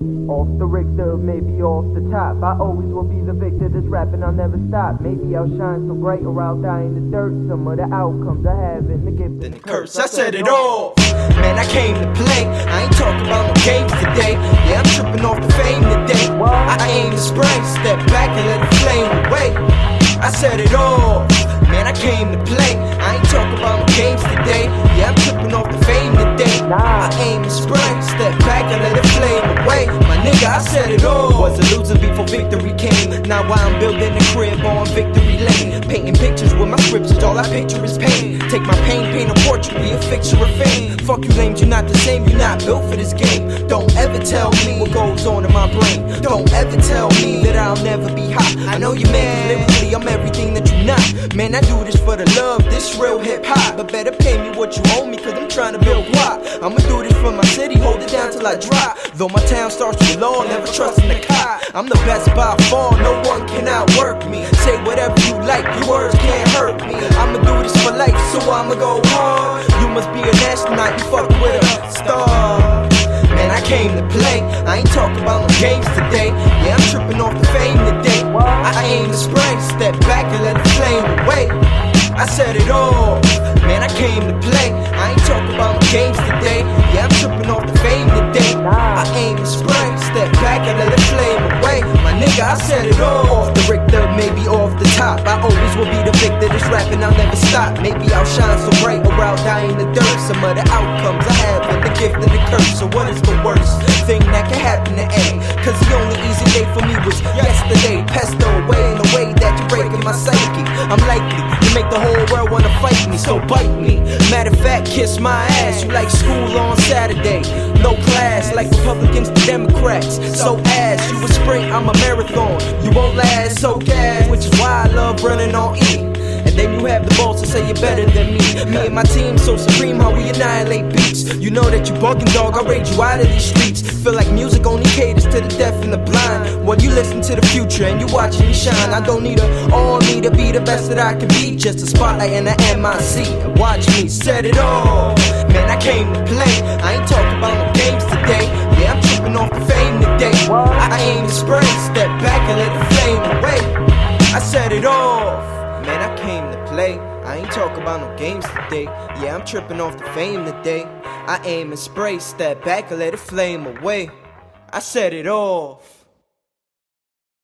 Off the Richter, maybe off the top. I always will be the victor that's rapping, I'll never stop. Maybe I'll shine so bright or I'll die in the dirt. Some of the outcomes I have in the gift and the curse. I said it all. Man, I came to play. I ain't talking about no games today. Yeah, I'm tripping off the fame today. I aim to spray, step back and let the flame away. I said it all. Was a loser before victory came. Now I'm building a crib on victory lane. Painting pictures with my scriptures, all I picture is pain. Take my pain, paint a portrait, be a fixture of fame. Fuck you lames, you're not the same, you're not built for this game. Don't ever tell me what goes on in my brain. Don't ever tell me that I'll never be hot. I know you man, lyrically, I'm everything that you're not. Man, I do this for the love, this real hip hop. But better pay me what you owe me, cause I'm trying to build guap. I'ma do this for my city, hold it down till I drop. Though my town starts to low, never trust in the cop. I'm the best by far, no one can outwork me. Say whatever you like, your words can't hurt me. I'ma do this for life, I'ma go hard. You must be an astronaut, you fuck with a star. Man, I came to play. I ain't talking about no games today. Yeah, I'm tripping off the fame today. I aim to spray, step back and let the flame away. I said it all. Man, I came to play. I ain't talking about no games today. Yeah, I'm tripping off the fame today. I aim to spray, step back and let the flame away. My nigga, I said it all. Stop. Maybe I'll shine so bright or I'll die in the dirt. Some of the outcomes I have with the gift and the curse. So what is the worst thing that can happen to A? Cause the only easy day for me was yesterday. Pesto away in the way that you're breaking my psyche. I'm likely to make the whole world wanna fight me, so bite me. Matter of fact, kiss my ass. You like school on Saturday. No class, like Republicans to Democrats. So ass, you a sprint, I'm a marathon. You won't last, so gas, which is why I love running on E. Have the balls to say you're better than me. Me and my team so supreme, how we annihilate beats. You know that you bugging, dog. I raid you out of these streets. Feel like music only caters to the deaf and the blind. When you listen to the future and you watching me shine, I don't need a all me to be the best that I can be. Just a spotlight and a MIC. Watch me set it all. Man, I came to play. I ain't talking about no games today. Yeah, I'm tripping off the fame today. I aim to spray, step back and let the flame away. I set it off. I ain't talking about no games today. Yeah, I'm tripping off the fame today. I aim and spray, step back and let it flame away. I set it off.